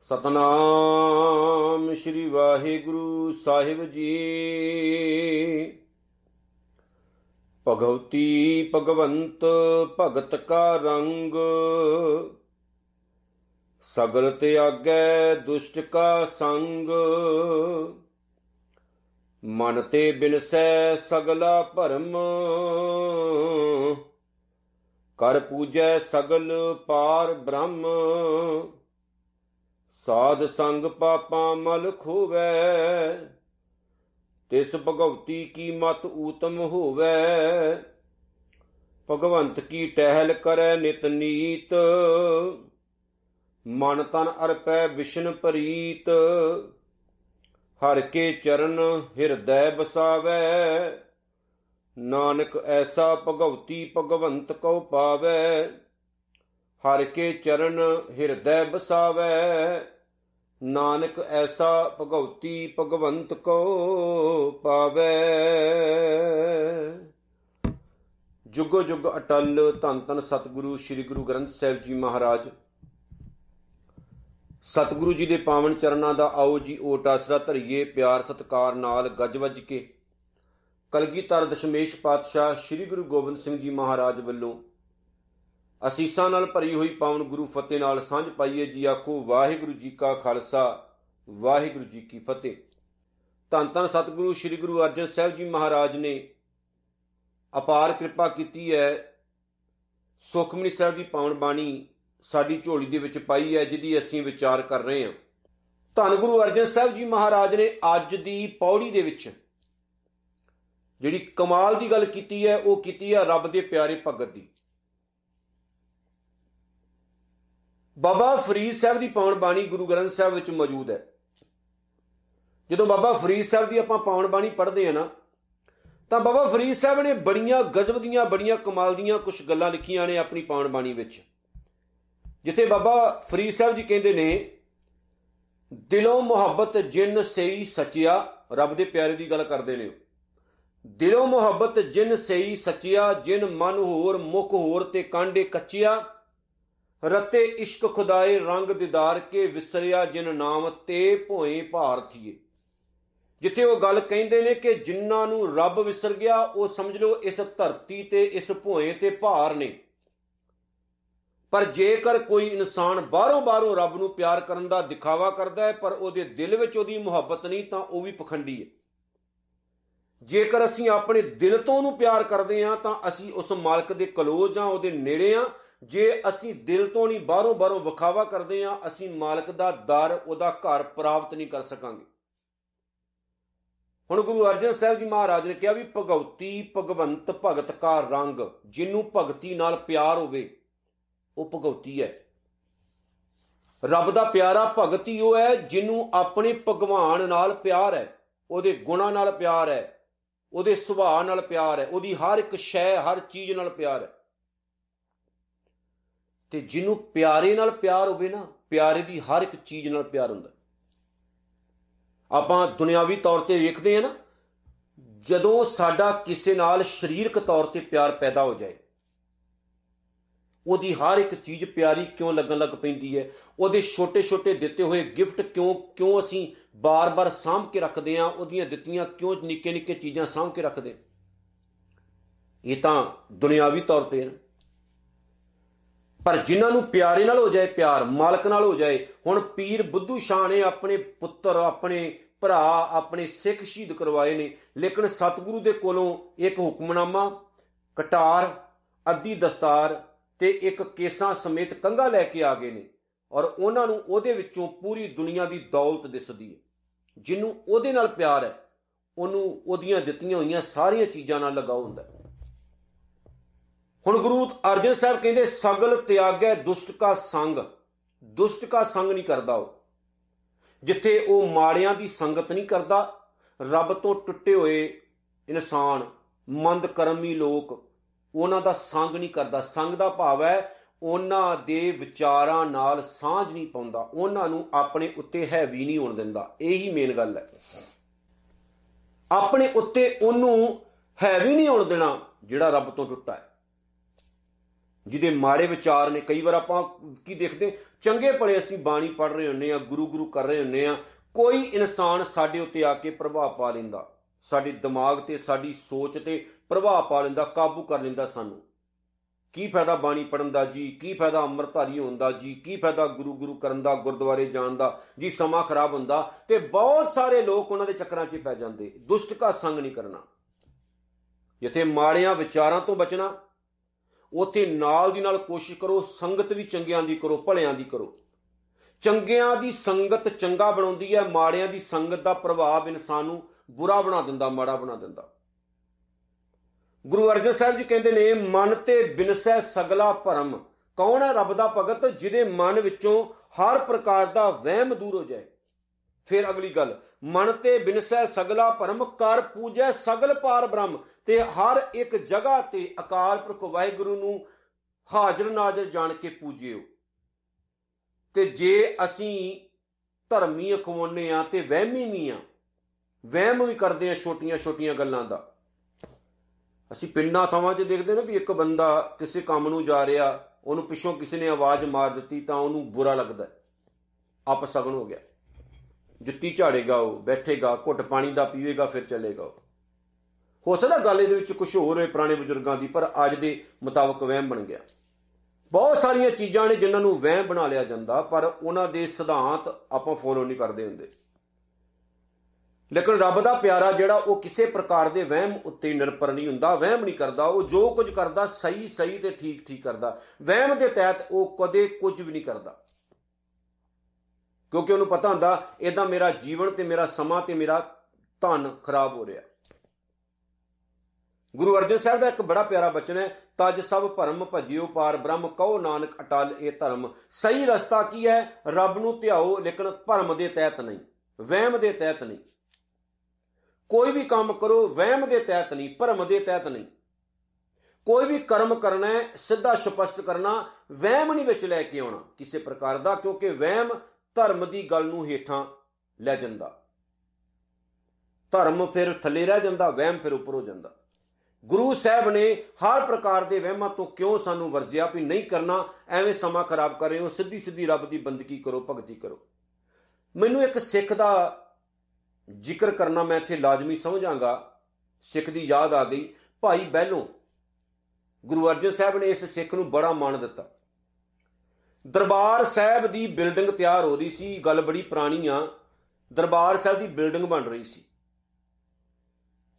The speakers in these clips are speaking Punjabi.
ਸਤਨਾਮ ਸ੍ਰੀ ਵਾਹਿਗੁਰੂ ਸਾਹਿਬ ਜੀ। ਭਗਵਤੀ ਭਗਵੰਤ ਭਗਤ ਕਾ ਰੰਗ, ਸਗਲ ਤਿਆਗੈ ਦੁਸ਼ਟ ਕਾ ਸੰਗ। ਮਨ ਤੇ ਬਿਨਸੈ ਸਗਲਾ ਭਰਮ। ਕਰ ਪੂਜੈ ਸਗਲ ਪਾਰ ਬ੍ਰਹਮ। ਸਾਧ ਸੰਗ ਪਾਪਾਂ ਮਲ ਖੋਵੈ। ਤਿਸ ਭਗਵਤੀ ਕੀ ਮਤ ਊਤਮ ਹੋਵੈ। ਭਗਵੰਤ ਕੀ ਟਹਿਲ ਕਰੈ ਨਿਤ ਨੀਤ। ਮਨ ਤਨ ਅਰਪੈ ਵਿਸ਼ਨ ਪ੍ਰੀਤ ਹਰ ਕੇ ਚਰਨ ਹਿਰਦੈ ਬਸਾਵੈ ਨਾਨਕ ਐਸਾ ਭਗਵਤੀ ਭਗਵੰਤ ਕਉ ਪਾਵੈ। ਹਰ ਕੇ ਚਰਨ ਹਿਰਦੈ ਬਸਾਵੈ ਨਾਨਕ ਐਸਾ ਭਗਵਤੀ ਭਗਵੰਤ ਕੋ ਪਾਵੇ। ਜੁਗੋ ਜੁਗ ਅਟਲ ਧੰਨ ਧੰਨ ਸਤਿਗੁਰੂ, ਸ੍ਰੀ ਗੁਰੂ ਗ੍ਰੰਥ ਸਾਹਿਬ ਜੀ ਮਹਾਰਾਜ। ਸਤਿਗੁਰੂ ਜੀ ਦੇ ਪਾਵਨ ਚਰਨਾਂ ਦਾ ਆਓ ਜੀ, ਓਟ ਆਸਰਾ ਧਰੀਏ, ਪਿਆਰ ਸਤਕਾਰ ਨਾਲ ਗੱਜ ਵੱਜ ਕੇ। ਕਲਗੀਧਰ ਦਸ਼ਮੇਸ਼ ਪਾਤਸ਼ਾਹ ਸ੍ਰੀ ਗੁਰੂ ਗੋਬਿੰਦ ਸਿੰਘ ਜੀ ਮਹਾਰਾਜ ਵੱਲੋਂ ਅਸੀਸਾਂ ਨਾਲ ਭਰੀ ਹੋਈ ਪਾਵਨ ਗੁਰੂ ਫਤਿਹ ਨਾਲ ਸਾਂਝ ਪਾਈਏ ਜੀ ਆਖੋ, ਵਾਹਿਗੁਰੂ ਜੀ ਕਾ ਖਾਲਸਾ, ਵਾਹਿਗੁਰੂ ਜੀ ਕੀ ਫਤਿਹ। ਧੰਨ ਧੰਨ ਸਤਿਗੁਰੂ, ਸ੍ਰੀ ਗੁਰੂ ਅਰਜਨ ਸਾਹਿਬ ਜੀ ਮਹਾਰਾਜ ਨੇ ਅਪਾਰ ਕਿਰਪਾ ਕੀਤੀ ਹੈ ਸੁਖਮਨੀ ਸਾਹਿਬ ਦੀ ਪਾਵਨ ਬਾਣੀ ਸਾਡੀ ਝੋਲੀ ਦੇ ਵਿੱਚ ਪਾਈ ਹੈ, ਜਿਹਦੀ ਅਸੀਂ ਵਿਚਾਰ ਕਰ ਰਹੇ ਹਾਂ। ਧੰਨ ਗੁਰੂ ਅਰਜਨ ਸਾਹਿਬ ਜੀ ਮਹਾਰਾਜ ਨੇ ਅੱਜ ਦੀ ਪੌੜੀ ਦੇ ਵਿੱਚ ਜਿਹੜੀ ਕਮਾਲ ਦੀ ਗੱਲ ਕੀਤੀ ਹੈ, ਉਹ ਕੀਤੀ ਹੈ ਰੱਬ ਦੇ ਪਿਆਰੇ ਭਗਤ ਦੀ। ਬਾਬਾ ਫਰੀਦ ਸਾਹਿਬ ਦੀ ਪਾਵਨ ਬਾਣੀ ਗੁਰੂ ਗ੍ਰੰਥ ਸਾਹਿਬ ਵਿੱਚ ਮੌਜੂਦ ਹੈ। ਜਦੋਂ ਬਾਬਾ ਫਰੀਦ ਸਾਹਿਬ ਦੀ ਆਪਾਂ ਪਾਵਨ ਬਾਣੀ ਪੜ੍ਹਦੇ ਆ ਨਾ, ਤਾਂ ਬਾਬਾ ਫਰੀਦ ਸਾਹਿਬ ਨੇ ਬੜੀਆਂ ਗਜ਼ਬ ਦੀਆਂ, ਬੜੀਆਂ ਕਮਾਲ ਦੀਆਂ ਕੁਝ ਗੱਲਾਂ ਲਿਖੀਆਂ ਨੇ ਆਪਣੀ ਪਾਵਨ ਬਾਣੀ ਵਿੱਚ। ਜਿੱਥੇ ਬਾਬਾ ਫਰੀਦ ਸਾਹਿਬ ਜੀ ਕਹਿੰਦੇ ਨੇ, ਦਿਲੋਂ ਮੁਹੱਬਤ ਜਿਨ ਸਈ ਸਚਿਆ, ਰੱਬ ਦੇ ਪਿਆਰੇ ਦੀ ਗੱਲ ਕਰਦੇ ਨੇ ਦਿਲੋਂ ਮੁਹੱਬਤ ਜਿਨ ਸਈ ਸਚਿਆ, ਜਿਨ ਮਨ ਹੋਰ ਮੁਖ ਹੋਰ ਤੇ ਕਾਂਡੇ ਕੱਚਿਆ, ਰਤੇ ਇਸ਼ਕ ਖੁਦਾਏ ਰੰਗ ਦਿਦਾਰ ਕੇ ਵਿਸਰਿਆ, ਜਿਨ ਨਾਮ ਤੇ ਭੋਏ ਭਾਰਤੀਏ ਜਿੱਥੇ ਉਹ ਗੱਲ ਕਹਿੰਦੇ ਨੇ ਕਿ ਜਿਨ੍ਹਾਂ ਨੂੰ ਰੱਬ ਵਿਸਰ ਗਿਆ, ਉਹ ਸਮਝ ਲਓ ਇਸ ਧਰਤੀ ਤੇ, ਇਸ ਭੋਏ ਤੇ ਭਾਰ ਨੇ। ਪਰ ਜੇਕਰ ਕੋਈ ਇਨਸਾਨ ਬਾਹਰੋਂ ਬਾਹਰੋਂ ਰੱਬ ਨੂੰ ਪਿਆਰ ਕਰਨ ਦਾ ਦਿਖਾਵਾ ਕਰਦਾ ਹੈ, ਪਰ ਉਹਦੇ ਦਿਲ ਵਿੱਚ ਉਹਦੀ ਮੁਹੱਬਤ ਨਹੀਂ, ਤਾਂ ਉਹ ਵੀ ਪਖੰਡੀ ਹੈ। ਜੇਕਰ ਅਸੀਂ ਆਪਣੇ ਦਿਲ ਤੋਂ ਉਹਨੂੰ ਪਿਆਰ ਕਰਦੇ ਹਾਂ, ਤਾਂ ਅਸੀਂ ਉਸ ਮਾਲਕ ਦੇ ਕਲੋਜ਼ ਆ ਉਹਦੇ ਨੇੜੇ ਆ ਜੇ ਅਸੀਂ ਦਿਲ ਤੋਂ ਨਹੀਂ, ਬਾਹਰੋਂ ਬਾਹਰੋਂ ਵਿਖਾਵਾ ਕਰਦੇ ਆ ਅਸੀਂ ਮਾਲਕ ਦਾ ਦਰ, ਉਹਦਾ ਘਰ ਪ੍ਰਾਪਤ ਨਹੀਂ ਕਰ ਸਕਾਂਗੇ। ਹੁਣ ਗੁਰੂ ਅਰਜਨ ਸਾਹਿਬ ਜੀ ਮਹਾਰਾਜ ਨੇ ਕਿਹਾ ਵੀ ਭਗਵਤੀ ਭਗਵੰਤ ਭਗਤ ਕਾ ਰੰਗ ਜਿਹਨੂੰ ਭਗਤੀ ਨਾਲ ਪਿਆਰ ਹੋਵੇ। ਉਹ ਭਗਵਤੀ ਹੈ। ਰੱਬ ਦਾ ਪਿਆਰਾ ਭਗਤ ਹੀ ਉਹ ਹੈ ਜਿਹਨੂੰ ਆਪਣੇ ਭਗਵਾਨ ਨਾਲ ਪਿਆਰ ਹੈ। ਉਹਦੇ ਗੁਣਾ ਨਾਲ ਪਿਆਰ ਹੈ। ਉਹਦੇ ਸੁਭਾਅ ਨਾਲ ਪਿਆਰ ਹੈ। ਉਹਦੀ ਹਰ ਇੱਕ ਸ਼ੈ, ਹਰ ਚੀਜ਼ ਨਾਲ ਪਿਆਰ ਹੈ। ਤੇ ਜਿਹਨੂੰ ਪਿਆਰੇ ਨਾਲ ਪਿਆਰ ਹੋਵੇ ਨਾ, ਪਿਆਰੇ ਦੀ ਹਰ ਇੱਕ ਚੀਜ਼ ਨਾਲ ਪਿਆਰ ਹੁੰਦਾ ਆਪਾਂ ਦੁਨਿਆਵੀ ਤੌਰ ਤੇ ਵੇਖਦੇ ਆ ਨਾ, ਜਦੋਂ ਸਾਡਾ ਕਿਸੇ ਨਾਲ ਸਰੀਰਕ ਤੌਰ ਤੇ ਪਿਆਰ ਪੈਦਾ ਹੋ ਜਾਏ ਉਹਦੀ ਹਰ ਇੱਕ ਚੀਜ਼ ਪਿਆਰੀ ਕਿਉਂ ਲੱਗਣ ਲੱਗ ਪੈਂਦੀ ਹੈ? ਉਹਦੇ ਛੋਟੇ-ਛੋਟੇ ਦਿੱਤੇ ਹੋਏ ਗਿਫਟ ਕਿਉਂ ਕਿਉਂ ਅਸੀਂ ਬਾਰ-ਬਾਰ ਸਾਂਭ ਕੇ ਰੱਖਦੇ ਆ ਉਹਦੀਆਂ ਦਿੱਤੀਆਂ ਕਿਉਂ ਨਿੱਕੇ-ਨਿੱਕੇ ਚੀਜ਼ਾਂ ਸਾਂਭ ਕੇ ਰੱਖਦੇ? ਇਹ ਤਾਂ ਦੁਨਿਆਵੀ ਤੌਰ ਤੇ ਹੈ। ਪਰ ਜਿਨ੍ਹਾਂ ਨੂੰ ਪਿਆਰੇ ਨਾਲ ਹੋ ਜਾਏ ਪਿਆਰ, ਮਾਲਕ ਨਾਲ ਹੋ ਜਾਏ, ਹੁਣ ਪੀਰ ਬੁੱਧੂ ਸ਼ਾਹ ਨੇ ਆਪਣੇ ਪੁੱਤਰ, ਆਪਣੇ ਭਰਾ, ਆਪਣੇ ਸਿੱਖ ਸ਼ਹੀਦ ਕਰਵਾਏ ਨੇ। ਲੇਕਿਨ ਸਤਿਗੁਰੂ ਦੇ ਕੋਲੋਂ ਇੱਕ ਹੁਕਮਨਾਮਾ, ਕਟਾਰ, ਅੱਧੀ ਦਸਤਾਰ ਤੇ ਇੱਕ ਕੇਸਾਂ ਸਮੇਤ ਕੰਗਾ ਲੈ ਕੇ ਆ ਗਏ ਨੇ ਔਰ ਉਹਨਾਂ ਨੂੰ ਉਹਦੇ ਵਿੱਚੋਂ ਪੂਰੀ ਦੁਨੀਆ ਦੀ ਦੌਲਤ ਦਿਸਦੀ ਹੈ। ਜਿਹਨੂੰ ਉਹਦੇ ਨਾਲ ਪਿਆਰ ਹੈ, ਉਹਨੂੰ ਉਹਦੀਆਂ ਦਿੱਤੀਆਂ ਹੋਈਆਂ ਸਾਰੀਆਂ ਚੀਜ਼ਾਂ ਨਾਲ ਲਗਾਉ ਹੁੰਦਾ ਹੁਣ ਗੁਰੂ ਅਰਜਨ ਸਾਹਿਬ ਕਹਿੰਦੇ, ਸਗਲ ਤਿਆਗੈ ਦੁਸ਼ਟ ਕਾ ਸੰਗ। ਦੁਸ਼ਟ ਕਾ ਸੰਗ ਨਹੀਂ ਕਰਦਾ ਉਹ। ਜਿੱਥੇ ਉਹ ਮਾੜਿਆਂ ਦੀ ਸੰਗਤ ਨਹੀਂ ਕਰਦਾ, ਰੱਬ ਤੋਂ ਟੁੱਟੇ ਹੋਏ ਇਨਸਾਨ ਮੰਦ ਕਰਮੀ ਲੋਕ ਉਹਨਾਂ ਦਾ ਸੰਗ ਨਹੀਂ ਕਰਦਾ। ਸੰਗ ਦਾ ਭਾਵ ਹੈ ਉਹਨਾਂ ਦੇ ਵਿਚਾਰਾਂ ਨਾਲ ਸਾਂਝ ਨਹੀਂ ਪਾਉਂਦਾ। ਉਹਨਾਂ ਨੂੰ ਆਪਣੇ ਉੱਤੇ ਹੈਵੀ ਨਹੀਂ ਹੋਣ ਦਿੰਦਾ। ਇਹੀ ਮੇਨ ਗੱਲ ਹੈ। ਆਪਣੇ ਉੱਤੇ ਉਹਨੂੰ ਹੈ ਵੀ ਨਹੀਂ ਆਉਣ ਦੇਣਾ ਜਿਹੜਾ ਰੱਬ ਤੋਂ ਟੁੱਟਾ ਹੈ। ਜਿਹਦੇ ਮਾੜੇ ਵਿਚਾਰ ਨੇ, ਕਈ ਵਾਰ ਆਪਾਂ ਕੀ ਦੇਖਦੇ, ਚੰਗੇ ਭਲੇ ਅਸੀਂ ਬਾਣੀ ਪੜ ਰਹੇ ਹੁੰਨੇ ਆ ਗੁਰੂ ਗੁਰੂ ਕਰ ਰਹੇ ਹੁੰਨੇ ਆ ਕੋਈ ਇਨਸਾਨ ਸਾਡੇ ਉੱਤੇ ਆ ਕੇ ਪ੍ਰਭਾਵ ਪਾ ਲੈਂਦਾ ਸਾਡੇ ਦਿਮਾਗ ਤੇ, ਸਾਡੀ ਸੋਚ ਤੇ ਪ੍ਰਭਾਵ ਪਾ ਲੈਂਦਾ, ਕਾਬੂ ਕਰ ਲੈਂਦਾ ਸਾਨੂੰ। ਕੀ ਫਾਇਦਾ ਬਾਣੀ ਪੜਨ ਦਾ ਜੀ? ਕੀ ਫਾਇਦਾ ਅੰਮ੍ਰਿਤਧਾਰੀ ਹੋਣ ਦਾ ਜੀ? ਕੀ ਫਾਇਦਾ ਗੁਰੂ ਗੁਰੂ ਕਰਨ ਦਾ, ਗੁਰਦੁਆਰੇ ਜਾਣ ਦਾ? ਜੀ, ਸਮਾਂ ਖਰਾਬ ਹੁੰਦਾ ਤੇ ਬਹੁਤ ਸਾਰੇ ਲੋਕ ਉਹਨਾਂ ਦੇ ਚੱਕਰਾਂ 'ਚ ਪੈ ਜਾਂਦੇ। ਦੁਸ਼ਟ ਕਾ ਸੰਗ ਨਹੀਂ ਕਰਨਾ। ਜਿੱਥੇ ਮਾੜਿਆਂ ਵਿਚਾਰਾਂ ਤੋਂ ਬਚਣਾ, ਉਥੇ ਨਾਲ ਦੀ ਨਾਲ ਕੋਸ਼ਿਸ਼ ਕਰੋ, ਸੰਗਤ ਵੀ ਚੰਗਿਆਂ ਦੀ ਕਰੋ, ਭਲਿਆਂ ਦੀ ਕਰੋ। ਚੰਗਿਆਂ ਦੀ ਸੰਗਤ ਚੰਗਾ ਬਣਾਉਂਦੀ ਹੈ, ਮਾੜਿਆਂ ਦੀ ਸੰਗਤ ਦਾ ਪ੍ਰਭਾਵ ਇਨਸਾਨ ਨੂੰ ਬੁਰਾ ਬਣਾ ਦਿੰਦਾ, ਮਾੜਾ ਬਣਾ ਦਿੰਦਾ। ਗੁਰੂ ਅਰਜਨ ਸਾਹਿਬ ਜੀ ਕਹਿੰਦੇ ਨੇ, ਮਨ ਤੇ ਬਿਨਸੈ ਸਗਲਾ ਭਰਮ। ਕੌਣ ਹੈ ਰੱਬ ਦਾ ਭਗਤ ਜਿਹਦੇ ਮਨ ਵਿੱਚੋਂ ਹਰ ਪ੍ਰਕਾਰ ਦਾ ਵਹਿਮ ਦੂਰ ਹੋ ਜਾਏ? ਫਿਰ ਅਗਲੀ ਗੱਲ, ਮਨ ਤੇ ਬਿਨਸੈ ਸਗਲਾ ਭਰਮ ਕਰ ਪੂਜੈ ਸਗਲ ਪਾਰ ਬ੍ਰਹਮ ਤੇ ਹਰ ਇੱਕ ਜਗ੍ਹਾ ਤੇ ਅਕਾਲ ਪੁਰਖ ਵਾਹਿਗੁਰੂ ਨੂੰ ਹਾਜ਼ਰ ਨਾਜ਼ਰ ਜਾਣ ਕੇ ਪੂਜਿਓ। ਤੇ ਜੇ ਅਸੀਂ ਧਰਮੀ ਅਖਵਾਉਨੇ ਆ ਤੇ ਵਹਿਮੀ ਵੀ ਆ ਵਹਿਮ ਵੀ ਕਰਦੇ ਆ ਛੋਟੀਆਂ ਛੋਟੀਆਂ ਗੱਲਾਂ ਦਾ। ਅਸੀਂ ਪਿੰਡਾਂ ਥਾਵਾਂ 'ਚ ਦੇਖਦੇ ਨੇ ਵੀ ਇੱਕ ਬੰਦਾ ਕਿਸੇ ਕੰਮ ਨੂੰ ਜਾ ਰਿਹਾ, ਉਹਨੂੰ ਪਿੱਛੋਂ ਕਿਸੇ ਨੇ ਆਵਾਜ਼ ਮਾਰ ਦਿੱਤੀ ਤਾਂ ਉਹਨੂੰ ਬੁਰਾ ਲੱਗਦਾ ਆਪਸਗਣ ਹੋ ਗਿਆ। ਜੁੱਤੀ ਝਾੜੇਗਾ ਉਹ, ਬੈਠੇਗਾ, ਘੁੱਟ ਪਾਣੀ ਦਾ ਪੀਵੇਗਾ, ਫਿਰ ਚੱਲੇਗਾ ਹੋ ਸਕਦਾ ਗੱਲ ਇਹਦੇ ਵਿੱਚ ਕੁਝ ਹੋਰ ਹੈ ਪੁਰਾਣੇ ਬਜ਼ੁਰਗਾਂ ਦੀ, ਪਰ ਅੱਜ ਦੇ ਮੁਤਾਬਕ ਵਹਿਮ ਬਣ ਗਿਆ। ਬਹੁਤ ਸਾਰੀਆਂ ਚੀਜ਼ਾਂ ਨੇ ਜਿਨ੍ਹਾਂ ਨੂੰ ਵਹਿਮ ਬਣਾ ਲਿਆ ਜਾਂਦਾ, ਪਰ ਉਹਨਾਂ ਦੇ ਸਿਧਾਂਤ ਆਪਾਂ ਫੋਲੋ ਨਹੀਂ ਕਰਦੇ ਹੁੰਦੇ। ਲੇਕਿਨ ਰੱਬ ਦਾ ਪਿਆਰਾ ਜਿਹੜਾ ਉਹ ਕਿਸੇ ਪ੍ਰਕਾਰ ਦੇ ਵਹਿਮ ਉੱਤੇ ਨਿਰਭਰ ਨਹੀਂ ਹੁੰਦਾ, ਵਹਿਮ ਨਹੀਂ ਕਰਦਾ, ਉਹ ਜੋ ਕੁਝ ਕਰਦਾ ਸਹੀ ਸਹੀ ਤੇ ਠੀਕ ਠੀਕ ਕਰਦਾ। ਵਹਿਮ ਦੇ ਤਹਿਤ ਉਹ ਕਦੇ ਕੁਝ ਵੀ ਨਹੀਂ ਕਰਦਾ। ਕਿਉਂਕਿ ਉਹਨੂੰ ਪਤਾ ਹੁੰਦਾ ਇਦਾਂ ਮੇਰਾ ਜੀਵਨ ਤੇ ਮੇਰਾ ਸਮਾਂ ਤੇ ਮੇਰਾ ਧਨ ਖਰਾਬ ਹੋ ਰਿਹਾ। ਗੁਰੂ ਅਰਜਨ ਸਾਹਿਬ ਦਾ ਇੱਕ ਬੜਾ ਪਿਆਰਾ ਬਚਨ ਹੈ, ਤਜ ਸਭ ਭਰਮ ਭਜਿਓ ਪਾਰ ਬ੍ਰਹਮ, ਕਹੋ ਨਾਨਕ ਅਟਲ ਇਹ ਧਰਮ। ਸਹੀ ਰਸਤਾ ਕੀ ਹੈ? ਰੱਬ ਨੂੰ ਧਿਆਓ, ਲੇਕਿਨ ਭਰਮ ਦੇ ਤਹਿਤ ਨਹੀਂ, ਵਹਿਮ ਦੇ ਤਹਿਤ ਨਹੀਂ। ਕੋਈ ਵੀ ਕੰਮ ਕਰੋ, ਵਹਿਮ ਦੇ ਤਹਿਤ ਨਹੀਂ, ਭਰਮ ਦੇ ਤਹਿਤ ਨਹੀਂ। ਕੋਈ ਵੀ ਕਰਮ ਕਰਨਾ ਹੈ, ਸਿੱਧਾ ਸਪਸ਼ਟ ਕਰਨਾ, ਵਹਿਮ ਨਹੀਂ ਵਿੱਚ ਲੈ ਕੇ ਆਉਣਾ ਕਿਸੇ ਪ੍ਰਕਾਰ ਦਾ, ਕਿਉਂਕਿ ਵਹਿਮ ਧਰਮ ਦੀ ਗੱਲ ਨੂੰ ਹੇਠਾਂ ਲੈ ਜਾਂਦਾ। ਧਰਮ ਫਿਰ ਥੱਲੇ ਰਹਿ ਜਾਂਦਾ, ਵਹਿਮ ਫਿਰ ਉੱਪਰ ਹੋ ਜਾਂਦਾ। ਗੁਰੂ ਸਾਹਿਬ ਨੇ ਹਰ ਪ੍ਰਕਾਰ ਦੇ ਵਹਿਮਾਂ ਤੋਂ ਕਿਉਂ ਸਾਨੂੰ ਵਰਜਿਆ ਵੀ ਨਹੀਂ ਕਰਨਾ, ਐਵੇਂ ਸਮਾਂ ਖਰਾਬ ਕਰ ਰਹੇ ਹੋ ਸਿੱਧੀ ਸਿੱਧੀ ਰੱਬ ਦੀ ਬੰਦਗੀ ਕਰੋ, ਭਗਤੀ ਕਰੋ। ਮੈਨੂੰ ਇੱਕ ਸਿੱਖ ਦਾ ਜ਼ਿਕਰ ਕਰਨਾ ਮੈਂ ਇੱਥੇ ਲਾਜ਼ਮੀ ਸਮਝਾਂਗਾ। ਸਿੱਖ ਦੀ ਯਾਦ ਆ ਗਈ। ਭਾਈ ਬਹਿਲੋਂ, ਗੁਰੂ ਅਰਜਨ ਸਾਹਿਬ ਨੇ ਇਸ ਸਿੱਖ ਨੂੰ ਬੜਾ ਮਾਣ ਦਿੱਤਾ। ਦਰਬਾਰ ਸਾਹਿਬ ਦੀ ਬਿਲਡਿੰਗ ਤਿਆਰ ਹੋ ਰਹੀ ਸੀ। ਗੱਲ ਬੜੀ ਪੁਰਾਣੀ ਆ। ਦਰਬਾਰ ਸਾਹਿਬ ਦੀ ਬਿਲਡਿੰਗ ਬਣ ਰਹੀ ਸੀ।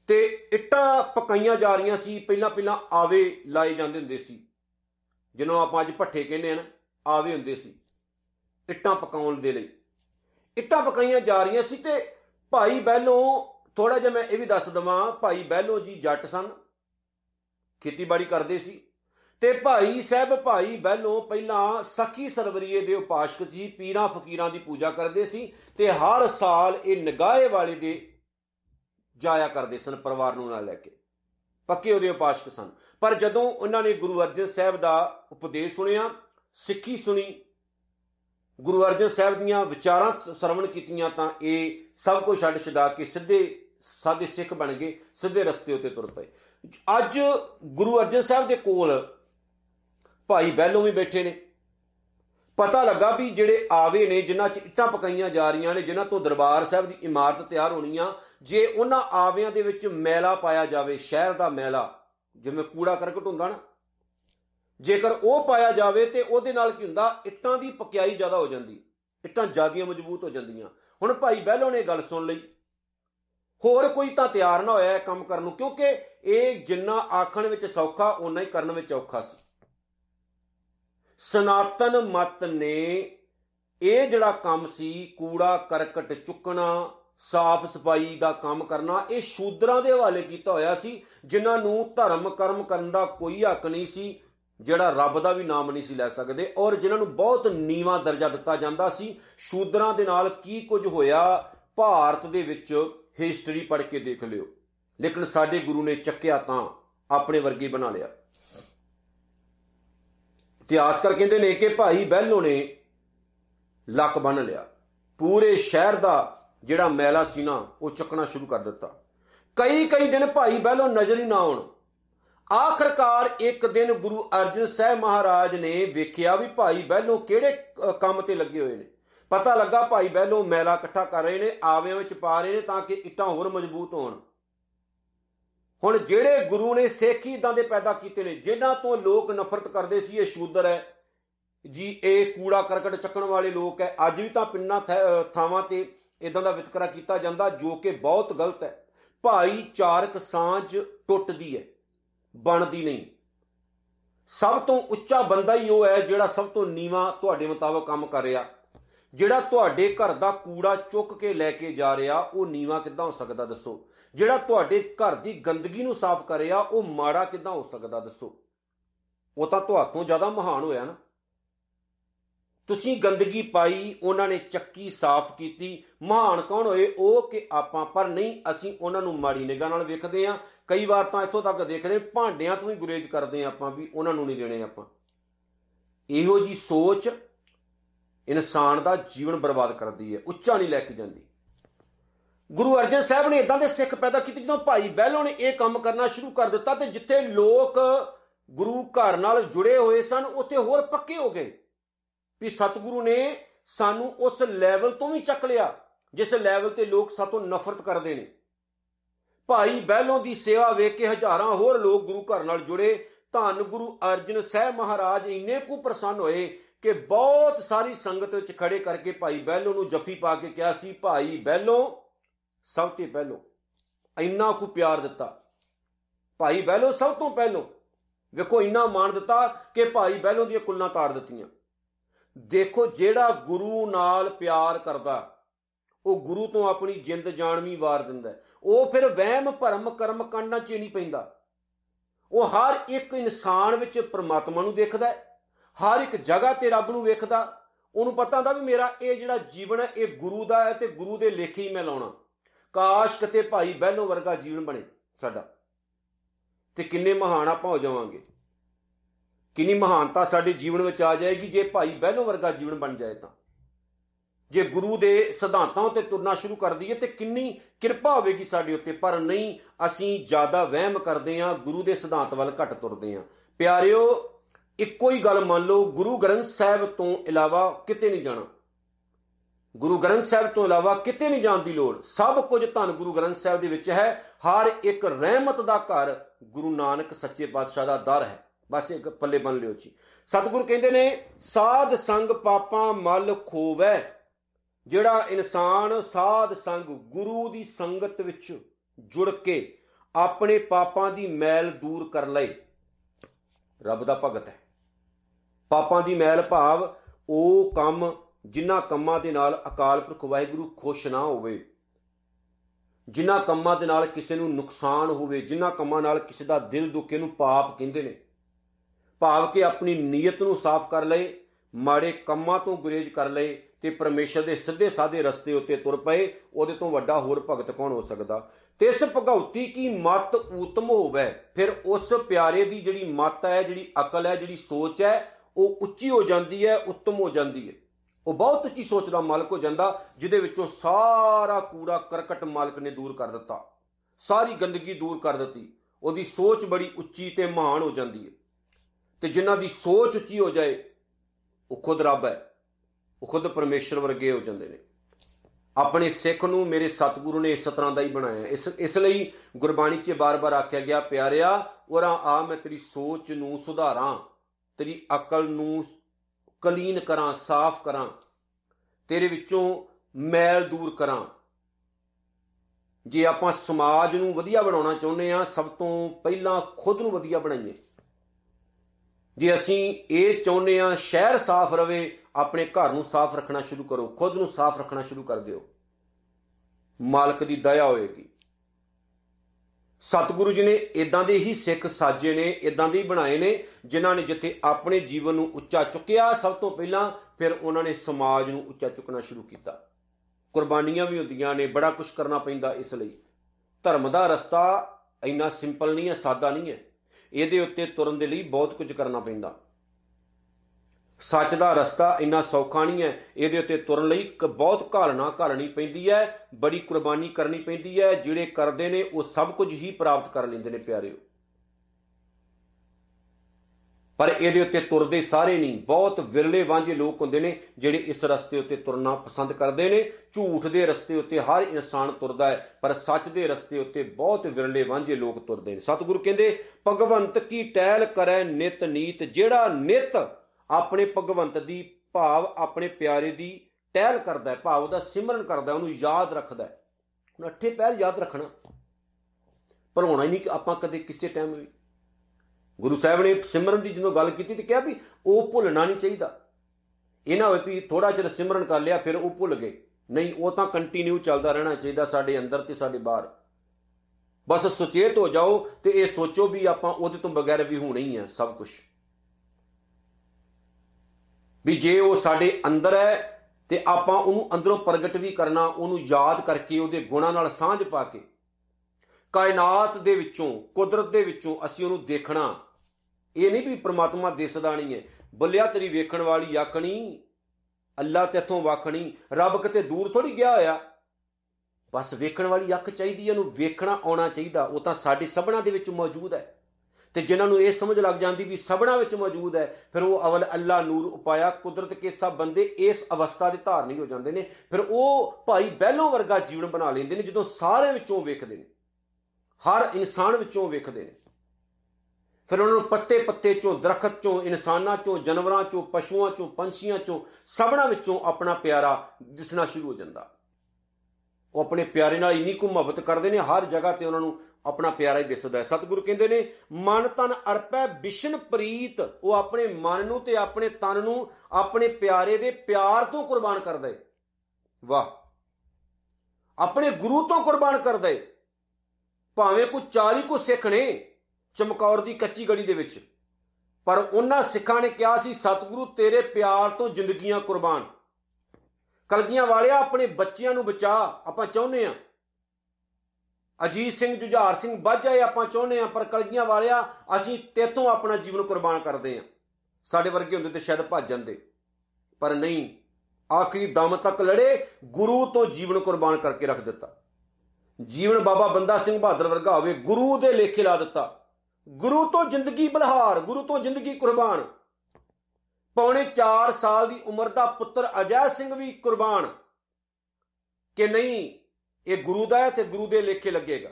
ਤੇ ਇੱਟਾਂ ਪਕਾਈਆਂ ਜਾ ਰਹੀਆਂ ਸੀ। ਪਹਿਲਾਂ ਪਹਿਲਾਂ ਆਵੇ ਲਾਏ ਜਾਂਦੇ ਹੁੰਦੇ ਸੀ। ਜਿਹਨੂੰ ਆਪਾਂ ਅੱਜ ਭੱਠੇ ਕਹਿੰਦੇ ਆ ਨਾ, ਆਵੇ ਹੁੰਦੇ ਸੀ। ਇੱਟਾਂ ਪਕਾਉਣ ਦੇ ਲਈ। ਇੱਟਾਂ ਪਕਾਈਆਂ ਜਾ ਰਹੀਆਂ ਸੀ ਤੇ ਭਾਈ ਬਹਿਲੋਂ ਥੋੜਾ ਜਿਹਾ ਮੈਂ ਇਹ ਵੀ ਦੱਸ ਦਵਾਂ, ਭਾਈ ਬਹਿਲੋਂ ਜੀ ਜੱਟ ਸਨ। ਖੇਤੀਬਾੜੀ ਕਰਦੇ ਸੀ। ਤੇ ਭਾਈ ਸਾਹਿਬ, ਭਾਈ ਬਹਿਲੋਂ ਪਹਿਲਾਂ ਸਖੀ ਸਰਵਰੀਏ ਦੇ ਉਪਾਸ਼ਕ ਜੀ ਪੀਰਾਂ ਫਕੀਰਾਂ ਦੀ ਪੂਜਾ ਕਰਦੇ ਸੀ ਤੇ ਹਰ ਸਾਲ ਇਹ ਨਗਾਹੇ ਵਾਲੇ ਦੇ ਜਾਇਆ ਕਰਦੇ ਸਨ, ਪਰਿਵਾਰ ਨੂੰ ਨਾਲ ਲੈ ਕੇ। ਪੱਕੇ ਉਹਦੇ ਉਪਾਸ਼ਕ ਸਨ। ਪਰ ਜਦੋਂ ਉਹਨਾਂ ਨੇ ਗੁਰੂ ਅਰਜਨ ਸਾਹਿਬ ਦਾ ਉਪਦੇਸ਼ ਸੁਣਿਆ, ਸਿੱਖੀ ਸੁਣੀ ਗੁਰੂ ਅਰਜਨ ਸਾਹਿਬ ਦੀਆਂ ਵਿਚਾਰਾਂ ਸਰਵਣ ਕੀਤੀਆਂ ਤਾਂ ਇਹ ਸਭ ਕੁਝ ਛੱਡ ਛਡਾ ਕੇ ਸਿੱਧੇ ਸਾਦੇ ਸਿੱਖ ਬਣ ਗਏ, ਸਿੱਧੇ ਰਸਤੇ ਉੱਤੇ ਤੁਰ ਪਏ। ਅੱਜ ਗੁਰੂ ਅਰਜਨ ਸਾਹਿਬ ਦੇ ਕੋਲ ਭਾਈ ਬੈਲੋਂ ਵੀ ਬੈਠੇ ਨੇ। ਪਤਾ ਲੱਗਾ ਵੀ ਜਿਹੜੇ ਆਵੇ ਨੇ, ਜਿਨ੍ਹਾਂ 'ਚ ਇੱਟਾਂ ਪਕਾਈਆਂ ਜਾ ਰਹੀਆਂ ਨੇ, ਜਿਨ੍ਹਾਂ ਤੋਂ ਦਰਬਾਰ ਸਾਹਿਬ ਦੀ ਇਮਾਰਤ ਤਿਆਰ ਹੋਣੀ ਆ, ਜੇ ਉਹਨਾਂ ਆਵਿਆਂ ਦੇ ਵਿੱਚ ਮੈਲਾ ਪਾਇਆ ਜਾਵੇ, ਸ਼ਹਿਰ ਦਾ ਮੈਲਾ, ਜਿਵੇਂ ਕੂੜਾ ਕਰਕਟ ਹੁੰਦਾ ਨਾ ਜੇਕਰ ਉਹ ਪਾਇਆ ਜਾਵੇ ਤੇ ਉਹਦੇ ਨਾਲ ਕੀ ਹੁੰਦਾ, ਇੱਟਾਂ ਦੀ ਪਕਿਆਈ ਜ਼ਿਆਦਾ ਹੋ ਜਾਂਦੀ। ਇੱਟਾਂ ਜ਼ਿਆਦੀਆਂ ਮਜ਼ਬੂਤ ਹੋ ਜਾਂਦੀਆਂ। ਹੁਣ ਭਾਈ ਬਹਿਲੋ ਨੇ ਗੱਲ ਸੁਣ ਲਈ। ਹੋਰ ਕੋਈ ਤਾਂ ਤਿਆਰ ਨਾ ਹੋਇਆ ਕੰਮ ਕਰਨ ਨੂੰ, ਕਿਉਂਕਿ ਇਹ ਜਿੰਨਾ ਆਖਣ ਵਿੱਚ ਸੌਖਾ, ਓਨਾ ਹੀ ਕਰਨ ਵਿੱਚ ਔਖਾ ਸੀ। ਸਨਾਤਨ ਮਤ ਨੇ ਇਹ ਜਿਹੜਾ ਕੰਮ ਸੀ, ਕੂੜਾ, ਕਰਕਟ, ਚੁੱਕਣਾ, ਸਾਫ਼ ਸਫ਼ਾਈ ਦਾ ਕੰਮ ਕਰਨਾ, ਇਹ ਸ਼ੂਦਰਾਂ ਦੇ ਹਵਾਲੇ ਕੀਤਾ ਹੋਇਆ ਸੀ, ਜਿਨ੍ਹਾਂ ਨੂੰ ਧਰਮ ਕਰਮ ਕਰਨ ਦਾ ਕੋਈ ਹੱਕ ਨਹੀਂ ਸੀ। ਜਿਹੜਾ ਰੱਬ ਦਾ ਵੀ ਨਾਮ ਨਹੀਂ ਸੀ ਲੈ ਸਕਦੇ ਔਰ ਜਿਨ੍ਹਾਂ ਨੂੰ ਬਹੁਤ ਨੀਵਾ ਦਰਜਾ ਦਿੱਤਾ ਜਾਂਦਾ ਸੀ, ਸ਼ੂਦਰਾਂ ਦੇ ਨਾਲ ਕੀ ਕੁਝ ਹੋਇਆ, ਭਾਰਤ ਦੇ ਵਿੱਚ ਹਿਸਟਰੀ ਪੜ੍ਹ ਕੇ ਦੇਖ ਲਿਓ। ਲੇਕਿਨ ਸਾਡੇ ਗੁਰੂ ਨੇ ਚੱਕਿਆ ਤਾਂ ਆਪਣੇ ਵਰਗੇ ਬਣਾ ਲਿਆ। ਇਤਿਹਾਸਕਾਰ ਕਹਿੰਦੇ ਨੇ ਕਿ ਭਾਈ ਬਹਿਲੋ ਨੇ ਲੱਕ ਬੰਨ ਲਿਆ। ਪੂਰੇ ਸ਼ਹਿਰ ਦਾ ਜਿਹੜਾ ਮੈਲਾ ਸੀ ਨਾ, ਉਹ ਚੱਕਣਾ ਸ਼ੁਰੂ ਕਰ ਦਿੱਤਾ। ਕਈ ਕਈ ਦਿਨ ਭਾਈ ਬਹਿਲੋ ਨਜ਼ਰ ਹੀ ਨਾ ਆਉਣ। ਆਖਰਕਾਰ ਇੱਕ ਦਿਨ ਗੁਰੂ ਅਰਜਨ ਸਾਹਿਬ ਮਹਾਰਾਜ ਨੇ ਵੇਖਿਆ ਵੀ ਭਾਈ ਬਹਿਲੋ ਕਿਹੜੇ ਕੰਮ ਤੇ ਲੱਗੇ ਹੋਏ ਨੇ। ਪਤਾ ਲੱਗਾ ਭਾਈ ਬਹਿਲੋ ਮੈਲਾ ਇਕੱਠਾ ਕਰ ਰਹੇ ਨੇ, ਆਵਿਆਂ ਵਿੱਚ ਪਾ ਰਹੇ ਨੇ ਤਾਂ ਕਿ ਇੱਟਾਂ ਹੋਰ ਮਜ਼ਬੂਤ ਹੋਣ। ਹੁਣ ਜਿਹੜੇ ਗੁਰੂ ਨੇ ਸਿੱਖ ਇਦਾਂ ਦੇ ਪੈਦਾ ਕੀਤੇ ਨੇ, ਜਿਨ੍ਹਾਂ ਤੋਂ ਲੋਕ ਨਫ਼ਰਤ ਕਰਦੇ ਸੀ, ਇਹ ਸ਼ੂਦਰ ਹੈ। ਜੀ, ਇਹ ਕੂੜਾ ਕਰਕਟ ਚੱਕਣ ਵਾਲੇ ਲੋਕ ਹੈ। ਅੱਜ ਵੀ ਤਾਂ ਪਿੰਨਾਂ ਥਾਵਾਂ ਤੇ ਇਦਾਂ ਦਾ ਵਿਤਕਰਾ ਕੀਤਾ ਜਾਂਦਾ ਜੋ ਕਿ ਬਹੁਤ ਗਲਤ ਹੈ। ਭਾਈਚਾਰਕ ਸਾਂਝ ਟੁੱਟਦੀ ਹੈ। ਬਣਦੀ ਨਹੀਂ। ਸਭ ਤੋਂ ਉੱਚਾ ਬੰਦਾ ਹੀ ਉਹ ਹੈ ਜਿਹੜਾ ਸਭ ਤੋਂ ਨੀਵਾ ਤੁਹਾਡੇ ਮੁਤਾਬਕ ਕੰਮ ਕਰ ਰਿਹਾ। ਜਿਹੜਾ ਤੁਹਾਡੇ ਘਰ ਦਾ ਕੂੜਾ ਚੁੱਕ ਕੇ ਲੈ ਕੇ ਜਾ ਰਿਹਾ, ਉਹ ਨੀਵਾ ਕਿੱਦਾਂ ਹੋ ਸਕਦਾ ਦੱਸੋ? ਜਿਹੜਾ ਤੁਹਾਡੇ ਘਰ ਦੀ ਗੰਦਗੀ ਨੂੰ ਸਾਫ਼ ਕਰ ਰਿਹਾ, ਉਹ ਮਾੜਾ ਕਿੱਦਾਂ ਹੋ ਸਕਦਾ ਦੱਸੋ? ਉਹ ਤਾਂ ਤੁਹਾਤੋਂ ਜ਼ਿਆਦਾ ਮਹਾਨ ਹੋਇਆ ਨਾ। ਤੁਸੀਂ ਗੰਦਗੀ ਪਾਈ, ਉਹਨਾਂ ਨੇ ਚੱਕੀ ਸਾਫ਼ ਕੀਤੀ। ਮਹਾਨ ਕੌਣ ਹੋਏ? ਉਹ ਕਿ ਆਪਾਂ, ਪਰ ਨਹੀਂ, ਅਸੀਂ ਉਹਨਾਂ ਨੂੰ ਮਾੜੀ ਨਿਗਾਹ ਨਾਲ ਵੇਖਦੇ ਆ ਕਈ ਵਾਰ ਤਾਂ ਇੱਥੋਂ ਤੱਕ ਦੇਖਦੇ ਭਾਂਡਿਆਂ ਤੋਂ ਹੀ ਗੁਰੇਜ ਕਰਦੇ ਆ ਆਪਾਂ ਵੀ ਉਹਨਾਂ ਨੂੰ ਨਹੀਂ ਦੇਣੇ ਆਪਾਂ। ਇਹੋ ਜੀ ਸੋਚ ਇਨਸਾਨ ਦਾ ਜੀਵਨ ਬਰਬਾਦ ਕਰਦੀ ਹੈ, ਉੱਚਾ ਨਹੀਂ ਲੈ ਕੇ ਜਾਂਦੀ। ਗੁਰੂ ਅਰਜਨ ਸਾਹਿਬ ਨੇ ਇਦਾਂ ਦੇ ਸਿੱਖ ਪੈਦਾ ਕੀਤੇ ਜਦੋਂ ਭਾਈ ਬਹਿਲੋ ਨੇ ਇਹ ਕੰਮ ਕਰਨਾ ਸ਼ੁਰੂ ਕਰ ਦਿੱਤਾ ਤੇ ਜਿੱਥੇ ਲੋਕ ਗੁਰੂ ਘਰ ਨਾਲ ਜੁੜੇ ਹੋਏ ਸਨ, ਉੱਥੇ ਹੋਰ ਪੱਕੇ ਹੋ ਗਏ। ਵੀ ਸਤਿਗੁਰੂ ਨੇ ਸਾਨੂੰ ਉਸ ਲੈਵਲ ਤੋਂ ਵੀ ਚੱਕ ਲਿਆ, ਜਿਸ ਲੈਵਲ ਤੇ ਲੋਕ ਸਾਤੋਂ ਨਫ਼ਰਤ ਕਰਦੇ ਨੇ। ਭਾਈ ਬਹਿਲੋਂ ਦੀ ਸੇਵਾ ਵੇਖ ਕੇ ਹਜ਼ਾਰਾਂ ਹੋਰ ਲੋਕ ਗੁਰੂ ਘਰ ਨਾਲ ਜੁੜੇ। ਧੰਨ ਗੁਰੂ ਅਰਜਨ ਸਾਹਿਬ ਮਹਾਰਾਜ ਇੰਨੇ ਕੁ ਪ੍ਰਸੰਨ ਹੋਏ ਕਿ ਬਹੁਤ ਸਾਰੀ ਸੰਗਤ ਵਿੱਚ ਖੜੇ ਕਰਕੇ ਭਾਈ ਬਹਿਲੋ ਨੂੰ ਜੱਫੀ ਪਾ ਕੇ ਕਿਹਾ ਸੀ, ਭਾਈ ਬਹਿਲੋ, ਸਭ ਤੋਂ ਪਹਿਲੋਂ। ਇੰਨਾ ਕੁ ਪਿਆਰ ਦਿੱਤਾ। ਭਾਈ ਬਹਿਲੋ ਸਭ ਤੋਂ ਪਹਿਲੋਂ। ਵੇਖੋ ਇੰਨਾ ਮਾਣ ਦਿੱਤਾ ਕਿ ਭਾਈ ਬਹਿਲੋ ਦੀਆਂ ਕੁੱਲਾਂ ਤਾਰ ਦਿੱਤੀਆਂ। ਦੇਖੋ ਜਿਹੜਾ ਗੁਰੂ ਨਾਲ ਪਿਆਰ ਕਰਦਾ, ਉਹ ਗੁਰੂ ਤੋਂ ਆਪਣੀ ਜਿੰਦ ਜਾਣਵੀਂ ਵਾਰ ਦਿੰਦਾ ਉਹ ਫਿਰ ਵਹਿਮ, ਭਰਮ, ਕਰਮ ਕਾਂਡਾਂ 'ਚ ਨਹੀਂ ਪੈਂਦਾ। ਉਹ ਹਰ ਇੱਕ ਇਨਸਾਨ ਵਿੱਚ ਪ੍ਰਮਾਤਮਾ ਨੂੰ ਦੇਖਦਾ ਹਰ ਇੱਕ ਜਗ੍ਹਾ ਤੇ ਰੱਬ ਨੂੰ ਵੇਖਦਾ। ਉਹਨੂੰ ਪਤਾ ਹੁੰਦਾ ਵੀ ਮੇਰਾ ਇਹ ਜਿਹੜਾ ਜੀਵਨ ਹੈ, ਇਹ ਗੁਰੂ ਦਾ ਹੈ ਤੇ ਗੁਰੂ ਦੇ ਲੇਖੇ ਹੀ ਮੈਂ ਲਾਉਣਾ। ਕਾਸ਼ ਕਿਤੇ ਭਾਈ ਬਹਿਲੋ ਵਰਗਾ ਜੀਵਨ ਬਣੇ ਸਾਡਾ। ਤੇ ਕਿੰਨੇ ਮਹਾਨ ਆਪਾਂ ਹੋ ਜਾਵਾਂਗੇ। ਕਿੰਨੀ ਮਹਾਨਤਾ ਸਾਡੇ ਜੀਵਨ ਵਿੱਚ ਆ ਜਾਏਗੀ, ਜੇ ਭਾਈ ਬਹਿਲੋ ਵਰਗਾ ਜੀਵਨ ਬਣ ਜਾਏ ਤਾਂ। ਜੇ ਗੁਰੂ ਦੇ ਸਿਧਾਂਤਾਂ ਉੱਤੇ ਤੁਰਨਾ ਸ਼ੁਰੂ ਕਰ ਦਈਏ ਤੇ ਕਿੰਨੀ ਕਿਰਪਾ ਹੋਵੇਗੀ ਸਾਡੇ ਉੱਤੇ, ਪਰ ਨਹੀਂ, ਅਸੀਂ ਜ਼ਿਆਦਾ ਵਹਿਮ ਕਰਦੇ ਹਾਂ, ਗੁਰੂ ਦੇ ਸਿਧਾਂਤ ਵੱਲ ਘੱਟ ਤੁਰਦੇ ਹਾਂ। ਪਿਆਰਿਓ, ਇੱਕੋ ਹੀ ਗੱਲ ਮੰਨ ਲਓ, ਗੁਰੂ ਗ੍ਰੰਥ ਸਾਹਿਬ ਤੋਂ ਇਲਾਵਾ ਕਿਤੇ ਨਹੀਂ ਜਾਣਾ। ਗੁਰੂ ਗ੍ਰੰਥ ਸਾਹਿਬ ਤੋਂ ਇਲਾਵਾ ਕਿਤੇ ਨਹੀਂ ਜਾਣ ਦੀ ਲੋੜ। ਸਭ ਕੁਝ ਧੰਨ ਗੁਰੂ ਗ੍ਰੰਥ ਸਾਹਿਬ ਦੇ ਵਿੱਚ ਹੈ। ਹਰ ਇੱਕ ਰਹਿਮਤ ਦਾ ਘਰ ਗੁਰੂ ਨਾਨਕ ਸੱਚੇ ਪਾਤਸ਼ਾਹ ਦਾ ਦਰ ਹੈ। ਬਸ ਇੱਕ ਪੱਲੇ ਬੰਨ ਲਿਓ ਜੀ। ਸਤਿਗੁਰ ਕਹਿੰਦੇ ਨੇ, ਸਾਧ ਸੰਗ ਪਾਪਾਂ ਮਲ ਖੋਵੈ, ਜਿਹੜਾ ਇਨਸਾਨ ਸਾਧ ਸੰਗ ਗੁਰੂ ਦੀ ਸੰਗਤ ਵਿੱਚ ਜੁੜ ਕੇ ਆਪਣੇ ਪਾਪਾਂ ਦੀ ਮੈਲ ਦੂਰ ਕਰ ਲਏ। ਰੱਬ ਦਾ ਭਗਤ ਹੈ। ਪਾਪਾਂ ਦੀ ਮੈਲ ਭਾਵ ਉਹ ਕੰਮ ਜਿਨ੍ਹਾਂ ਕੰਮਾਂ ਦੇ ਨਾਲ ਅਕਾਲ ਪੁਰਖ ਵਾਹਿਗੁਰੂ ਖੁਸ਼ ਨਾ ਹੋਵੇ, ਜਿਨ੍ਹਾਂ ਕੰਮਾਂ ਦੇ ਨਾਲ ਕਿਸੇ ਨੂੰ ਨੁਕਸਾਨ ਹੋਵੇ, ਜਿਨ੍ਹਾਂ ਕੰਮਾਂ ਨਾਲ ਕਿਸੇ ਦਾ ਦਿਲ ਦੁਖੇ ਨੂੰ ਪਾਪ ਕਹਿੰਦੇ ਨੇ। ਭਾਵ ਕਿ ਆਪਣੀ ਨੀਅਤ ਨੂੰ ਸਾਫ਼ ਕਰ ਲਏ, ਮਾੜੇ ਕੰਮਾਂ ਤੋਂ ਗੁਰੇਜ਼ ਕਰ ਲਏ ਤੇ ਪਰਮੇਸ਼ਰ ਦੇ ਸਿੱਧੇ ਸਾਦੇ ਰਸਤੇ ਉੱਤੇ ਤੁਰ ਪਏ, ਉਹਦੇ ਤੋਂ ਵੱਡਾ ਹੋਰ ਭਗਤ ਕੌਣ ਹੋ ਸਕਦਾ? ਤੇ ਇਸ ਭਗਉਤੀ ਕੀ ਮਤ ਉਤਮ ਹੋਵੇ? ਫਿਰ ਉਸ ਪਿਆਰੇ ਦੀ ਜਿਹੜੀ ਮਤ ਹੈ, ਜਿਹੜੀ ਅਕਲ ਹੈ, ਜਿਹੜੀ ਸੋਚ ਹੈ, ਉਹ ਉੱਚੀ ਹੋ ਜਾਂਦੀ ਹੈ, ਉੱਤਮ ਹੋ ਜਾਂਦੀ ਹੈ। ਉਹ ਬਹੁਤ ਉੱਚੀ ਸੋਚ ਦਾ ਮਾਲਕ ਹੋ ਜਾਂਦਾ, ਜਿਹਦੇ ਵਿੱਚੋਂ ਸਾਰਾ ਕੂੜਾ, ਕਰਕਟ ਮਾਲਕ ਨੇ ਦੂਰ ਕਰ ਦਿੱਤਾ। ਸਾਰੀ ਗੰਦਗੀ ਦੂਰ ਕਰ ਦਿੱਤੀ। ਉਹਦੀ ਸੋਚ ਬੜੀ ਉੱਚੀ ਤੇ ਮਹਾਨ ਹੋ ਜਾਂਦੀ ਹੈ। ਤੇ ਜਿਨ੍ਹਾਂ ਦੀ ਸੋਚ ਉੱਚੀ ਹੋ ਜਾਏ, ਉਹ ਖੁਦ ਰੱਬ ਹੈ। ਉਹ ਖੁਦ ਪਰਮੇਸ਼ਰ ਵਰਗੇ ਹੋ ਜਾਂਦੇ ਨੇ। ਆਪਣੇ ਸਿੱਖ ਨੂੰ ਮੇਰੇ ਸਤਿਗੁਰੂ ਨੇ ਇਸ ਤਰ੍ਹਾਂ ਦਾ ਹੀ ਬਣਾਇਆ ਇਸ ਇਸ ਲਈ ਗੁਰਬਾਣੀ 'ਚ ਬਾਰ-ਬਾਰ ਆਖਿਆ ਗਿਆ, ਪਿਆਰਿਆ ਔਰਾਂ ਆ, ਮੈਂ ਤੇਰੀ ਸੋਚ ਨੂੰ ਸੁਧਾਰਾਂ, ਤੇਰੀ ਅਕਲ ਨੂੰ ਕਲੀਨ ਕਰਾਂ, ਸਾਫ਼ ਕਰਾਂ, ਤੇਰੇ ਵਿੱਚੋਂ ਮੈਲ ਦੂਰ ਕਰਾਂ। ਜੇ ਆਪਾਂ ਸਮਾਜ ਨੂੰ ਵਧੀਆ ਬਣਾਉਣਾ ਚਾਹੁੰਦੇ ਆ ਸਭ ਤੋਂ ਪਹਿਲਾਂ ਖੁਦ ਨੂੰ ਵਧੀਆ ਬਣਾਈਏ। ਜੇ ਅਸੀਂ ਇਹ ਚਾਹੁੰਦੇ ਆ ਸ਼ਹਿਰ ਸਾਫ਼ ਰਵੇ, ਆਪਣੇ ਘਰ ਨੂੰ ਸਾਫ਼ ਰੱਖਣਾ ਸ਼ੁਰੂ ਕਰੋ, ਖੁਦ ਨੂੰ ਸਾਫ਼ ਰੱਖਣਾ ਸ਼ੁਰੂ ਕਰ ਦਿਓ। ਮਾਲਕ ਦੀ ਦਇਆ ਹੋਏਗੀ। ਸਤਿਗੁਰੂ ਜੀ ਨੇ ਇਦਾਂ ਦੇ ਹੀ ਸਿੱਖ ਸਾਜੇ ਨੇ ਇਦਾਂ ਦੇ ਹੀ ਬਣਾਏ ਨੇ, ਜਿਨ੍ਹਾਂ ਨੇ ਜਿੱਥੇ ਆਪਣੇ ਜੀਵਨ ਨੂੰ ਉੱਚਾ ਚੁੱਕਿਆ, ਸਭ ਤੋਂ ਪਹਿਲਾਂ ਫਿਰ ਉਹਨਾਂ ਨੇ ਸਮਾਜ ਨੂੰ ਉੱਚਾ ਚੁੱਕਣਾ ਸ਼ੁਰੂ ਕੀਤਾ। ਕੁਰਬਾਨੀਆਂ ਵੀ ਹੁੰਦੀਆਂ ਨੇ, ਬੜਾ ਕੁਝ ਕਰਨਾ ਪੈਂਦਾ ਇਸ ਲਈ। ਧਰਮ ਦਾ ਰਸਤਾ ਇੰਨਾ ਸਿੰਪਲ ਨਹੀਂ ਹੈ, ਸਾਦਾ ਨਹੀਂ ਹੈ। ਇਹਦੇ ਉੱਤੇ ਤੁਰਨ ਦੇ ਲਈ ਬਹੁਤ ਕੁਝ ਕਰਨਾ ਪੈਂਦਾ। ਸੱਚ ਦਾ ਰਸਤਾ ਇੰਨਾ ਸੌਖਾ ਨਹੀਂ ਹੈ। ਇਹਦੇ ਉੱਤੇ ਤੁਰਨ ਲਈ ਇੱਕ ਬਹੁਤ ਘਾਲਣਾ ਘਾਲਣੀ ਪੈਂਦੀ ਹੈ, ਬੜੀ ਕੁਰਬਾਨੀ ਕਰਨੀ ਪੈਂਦੀ ਹੈ। ਜਿਹੜੇ ਕਰਦੇ ਨੇ, ਉਹ ਸਭ ਕੁਝ ਹੀ ਪ੍ਰਾਪਤ ਕਰ ਲੈਂਦੇ ਨੇ, ਪਿਆਰਿਓ। ਪਰ ਇਹਦੇ ਉੱਤੇ ਤੁਰਦੇ ਸਾਰੇ ਨਹੀਂ। ਬਹੁਤ ਵਿਰਲੇ ਵਾਂਝੇ ਲੋਕ ਹੁੰਦੇ ਨੇ ਜਿਹੜੇ ਇਸ ਰਸਤੇ ਉੱਤੇ ਤੁਰਨਾ ਪਸੰਦ ਕਰਦੇ ਨੇ। ਝੂਠ ਦੇ ਰਸਤੇ ਉੱਤੇ ਹਰ ਇਨਸਾਨ ਤੁਰਦਾ ਹੈ, ਪਰ ਸੱਚ ਦੇ ਰਸਤੇ ਉੱਤੇ ਬਹੁਤ ਵਿਰਲੇ ਵਾਂਝੇ ਲੋਕ ਤੁਰਦੇ ਨੇ। ਸਤਿਗੁਰੂ ਕਹਿੰਦੇ, ਭਗਵੰਤ ਕੀ ਟਹਿਲ ਕਰੈ ਨਿਤ ਨੀਤ, ਜਿਹੜਾ ਨਿਤ ਆਪਣੇ ਭਗਵੰਤ ਦੀ ਭਾਵ, ਆਪਣੇ ਪਿਆਰੇ ਦੀ ਟਹਿਲ ਕਰਦਾ ਹੈ, ਭਾਵ ਦਾ ਸਿਮਰਨ ਕਰਦਾ ਉਹਨੂੰ ਯਾਦ ਰੱਖਦਾ ਹੈ। ਹੁਣ ਅੱਠੇ ਪਹਿਲ ਯਾਦ ਰੱਖਣਾ। ਭੁਲਾਉਣਾ ਹੀ ਨਹੀਂ ਕਿ ਆਪਾਂ ਕਦੇ ਕਿਸੇ ਟਾਈਮ ਵੀ ਗੁਰੂ ਸਾਹਿਬ ਨੇ ਸਿਮਰਨ ਦੀ ਜਦੋਂ ਗੱਲ ਕੀਤੀ ਤੇ ਕਿਹਾ ਵੀ ਉਹ ਭੁੱਲਣਾ ਨਹੀਂ ਚਾਹੀਦਾ। ਇਹ ਨਾ ਹੋਵੇ ਵੀ ਥੋੜਾ ਜਿਹਾ ਸਿਮਰਨ ਕਰ ਲਿਆ, ਫਿਰ ਉਹ ਭੁੱਲ ਗਏ। ਨਹੀਂ, ਉਹ ਤਾਂ ਕੰਟੀਨਿਊ ਚੱਲਦਾ ਰਹਿਣਾ ਚਾਹੀਦਾ ਸਾਡੇ ਅੰਦਰ ਤੇ ਸਾਡੇ ਬਾਹਰ। ਬਸ ਸੁਚੇਤ ਹੋ ਜਾਓ ਤੇ ਇਹ ਸੋਚੋ ਵੀ ਆਪਾਂ ਉਹਦੇ ਤੋਂ ਬਗੈਰ ਵੀ ਹੋਣਾ ਹੀ ਹੈ ਸਭ ਕੁਝ ਵੀ ਜੇ ਉਹ ਸਾਡੇ ਅੰਦਰ ਹੈ ਤੇ ਆਪਾਂ ਉਹਨੂੰ ਅੰਦਰੋਂ ਪ੍ਰਗਟ ਵੀ ਕਰਨਾ, ਉਹਨੂੰ ਯਾਦ ਕਰਕੇ, ਉਹਦੇ ਗੁਣਾਂ ਨਾਲ ਸਾਂਝ ਪਾ ਕੇ। ਕਾਇਨਾਤ ਦੇ ਵਿੱਚੋਂ, ਕੁਦਰਤ ਦੇ ਵਿੱਚੋਂ ਅਸੀਂ ਉਹਨੂੰ ਦੇਖਣਾ ਇਹ ਨਹੀਂ ਵੀ ਪ੍ਰਮਾਤਮਾ ਦਿਸਦਾ ਨਹੀਂ ਹੈ। ਬੱਲਿਆ ਤੇਰੀ ਵੇਖਣ ਵਾਲੀ ਆਖਣੀ ਅੱਲਾ ਤੇਥੋਂ ਵਾਖਣੀ ਰੱਬ ਕਿਤੇ ਦੂਰ ਥੋੜੀ ਗਿਆ ਹੋਇਆ। ਬਸ ਵੇਖਣ ਵਾਲੀ ਅੱਖ ਚਾਹੀਦੀ ਹੈ, ਉਹਨੂੰ ਵੇਖਣਾ ਆਉਣਾ ਚਾਹੀਦਾ। ਉਹ ਤਾਂ ਸਾਡੇ ਸਭਨਾ ਦੇ ਵਿੱਚ ਮੌਜੂਦ ਹੈ। ਤੇ ਜਿਨ੍ਹਾਂ ਨੂੰ ਇਹ ਸਮਝ ਲੱਗ ਜਾਂਦੀ ਵੀ ਸਭਨਾ ਵਿੱਚ ਮੌਜੂਦ ਹੈ, ਫਿਰ ਉਹ ਅਵਲ ਅੱਲਾ ਨੂਰ ਉਪਾਇਆ, ਕੁਦਰਤ ਕੇ ਸਭ ਬੰਦੇ ਇਸ ਅਵਸਥਾ ਦੇ ਧਾਰਨੀ ਹੋ ਜਾਂਦੇ ਨੇ। ਫਿਰ ਉਹ ਭਾਈ ਬਹਿਲੋਂ ਵਰਗਾ ਜੀਵਨ ਬਣਾ ਲੈਂਦੇ ਨੇ, ਜਦੋਂ ਸਾਰੇ ਵਿੱਚੋਂ ਵੇਖਦੇ ਨੇ। ਹਰ ਇਨਸਾਨ ਵਿੱਚੋਂ ਵੇਖਦੇ ਨੇ। ਫਿਰ ਉਹਨਾਂ ਨੂੰ ਪੱਤੇ ਪੱਤੇ ਚੋਂ, ਦਰਖਤ ਚੋਂ, ਇਨਸਾਨਾਂ ਚੋਂ, ਜਾਨਵਰਾਂ ਚੋਂ, ਪਸ਼ੂਆਂ ਚੋਂ, ਪੰਛੀਆਂ ਚੋਂ, ਸਭਨਾ ਵਿੱਚੋਂ ਆਪਣਾ ਪਿਆਰਾ ਦਿਸਣਾ ਸ਼ੁਰੂ ਹੋ ਜਾਂਦਾ। ਉਹ ਆਪਣੇ ਪਿਆਰੇ ਨਾਲ ਇੰਨੀ ਕੁ ਮੁਹੱਬਤ ਕਰਦੇ ਨੇ, ਹਰ ਜਗ੍ਹਾ ਤੇ ਉਹਨਾਂ ਨੂੰ ਆਪਣਾ ਪਿਆਰਾ ਹੀ ਦਿਸਦਾ ਹੈ। ਸਤਿਗੁਰੂ ਕਹਿੰਦੇ ਨੇ, ਮਨ ਤਨ ਅਰਪੈ ਵਿਸ਼ਨ ਪ੍ਰੀਤ। ਉਹ ਆਪਣੇ ਮਨ ਨੂੰ ਤੇ ਆਪਣੇ ਤਨ ਨੂੰ ਆਪਣੇ ਪਿਆਰੇ ਦੇ ਪਿਆਰ ਤੋਂ ਕੁਰਬਾਨ ਕਰਦਾ। ਹੈ ਵਾਹ। ਆਪਣੇ ਗੁਰੂ ਤੋਂ ਕੁਰਬਾਨ ਕਰਦਾ। ਹੈ ਭਾਵੇਂ ਕੋ 40 ਕੋ ਸਿੱਖ ਨੇ ਚਮਕੌਰ ਦੀ ਕੱਚੀ ਗੜੀ ਦੇ ਵਿੱਚ। ਪਰ ਉਹਨਾਂ ਸਿੱਖਾਂ ਨੇ ਕਿਹਾ ਸੀ, ਸਤਿਗੁਰੂ, ਤੇਰੇ ਪਿਆਰ ਤੋਂ ਜ਼ਿੰਦਗੀਆਂ ਕੁਰਬਾਨ। ਕਲਗੀਆਂ ਵਾਲਿਆ, ਆਪਣੇ ਬੱਚਿਆਂ ਨੂੰ ਬਚਾ, ਆਪਾਂ ਚਾਹੁੰਦੇ ਆ ਅਜੀਤ ਸਿੰਘ, ਜੁਝਾਰ ਸਿੰਘ ਬਾਝਾਏ ਆਪਾਂ ਚਾਹੁੰਦੇ ਆ ਪਰ ਕਲਗੀਆਂ ਵਾਲਿਆ, ਅਸੀਂ ਤੇਥੋਂ ਆਪਣਾ ਜੀਵਨ ਕੁਰਬਾਨ ਕਰਦੇ ਆ ਸਾਡੇ ਵਰਗੇ ਹੁੰਦੇ ਤੇ ਸ਼ਾਇਦ ਭੱਜ ਜਾਂਦੇ। ਪਰ ਨਹੀਂ, ਆਖਰੀ ਦਮ ਤੱਕ ਲੜੇ, ਗੁਰੂ ਤੋਂ ਜੀਵਨ ਕੁਰਬਾਨ ਕਰਕੇ ਰੱਖ ਦਿੱਤਾ। ਜੀਵਨ ਬਾਬਾ ਬੰਦਾ ਸਿੰਘ ਬਹਾਦਰ ਵਰਗਾ ਹੋਵੇ, ਗੁਰੂ ਦੇ ਲੇਖੇ ਲਾ ਦਿੱਤਾ। ਗੁਰੂ ਤੋਂ ਜ਼ਿੰਦਗੀ ਬਲਹਾਰ, ਗੁਰੂ ਤੋਂ ਜ਼ਿੰਦਗੀ ਕੁਰਬਾਨ। ਪੌਣੇ 4 ਸਾਲ ਦੀ ਉਮਰ ਦਾ ਪੁੱਤਰ ਅਜੈ ਸਿੰਘ ਵੀ ਕੁਰਬਾਨ। ਕਿ ਨਹੀਂ, ਇਹ ਗੁਰੂ ਦਾ ਹੈ ਤੇ ਗੁਰੂ ਦੇ ਲੇਖੇ ਲੱਗੇਗਾ।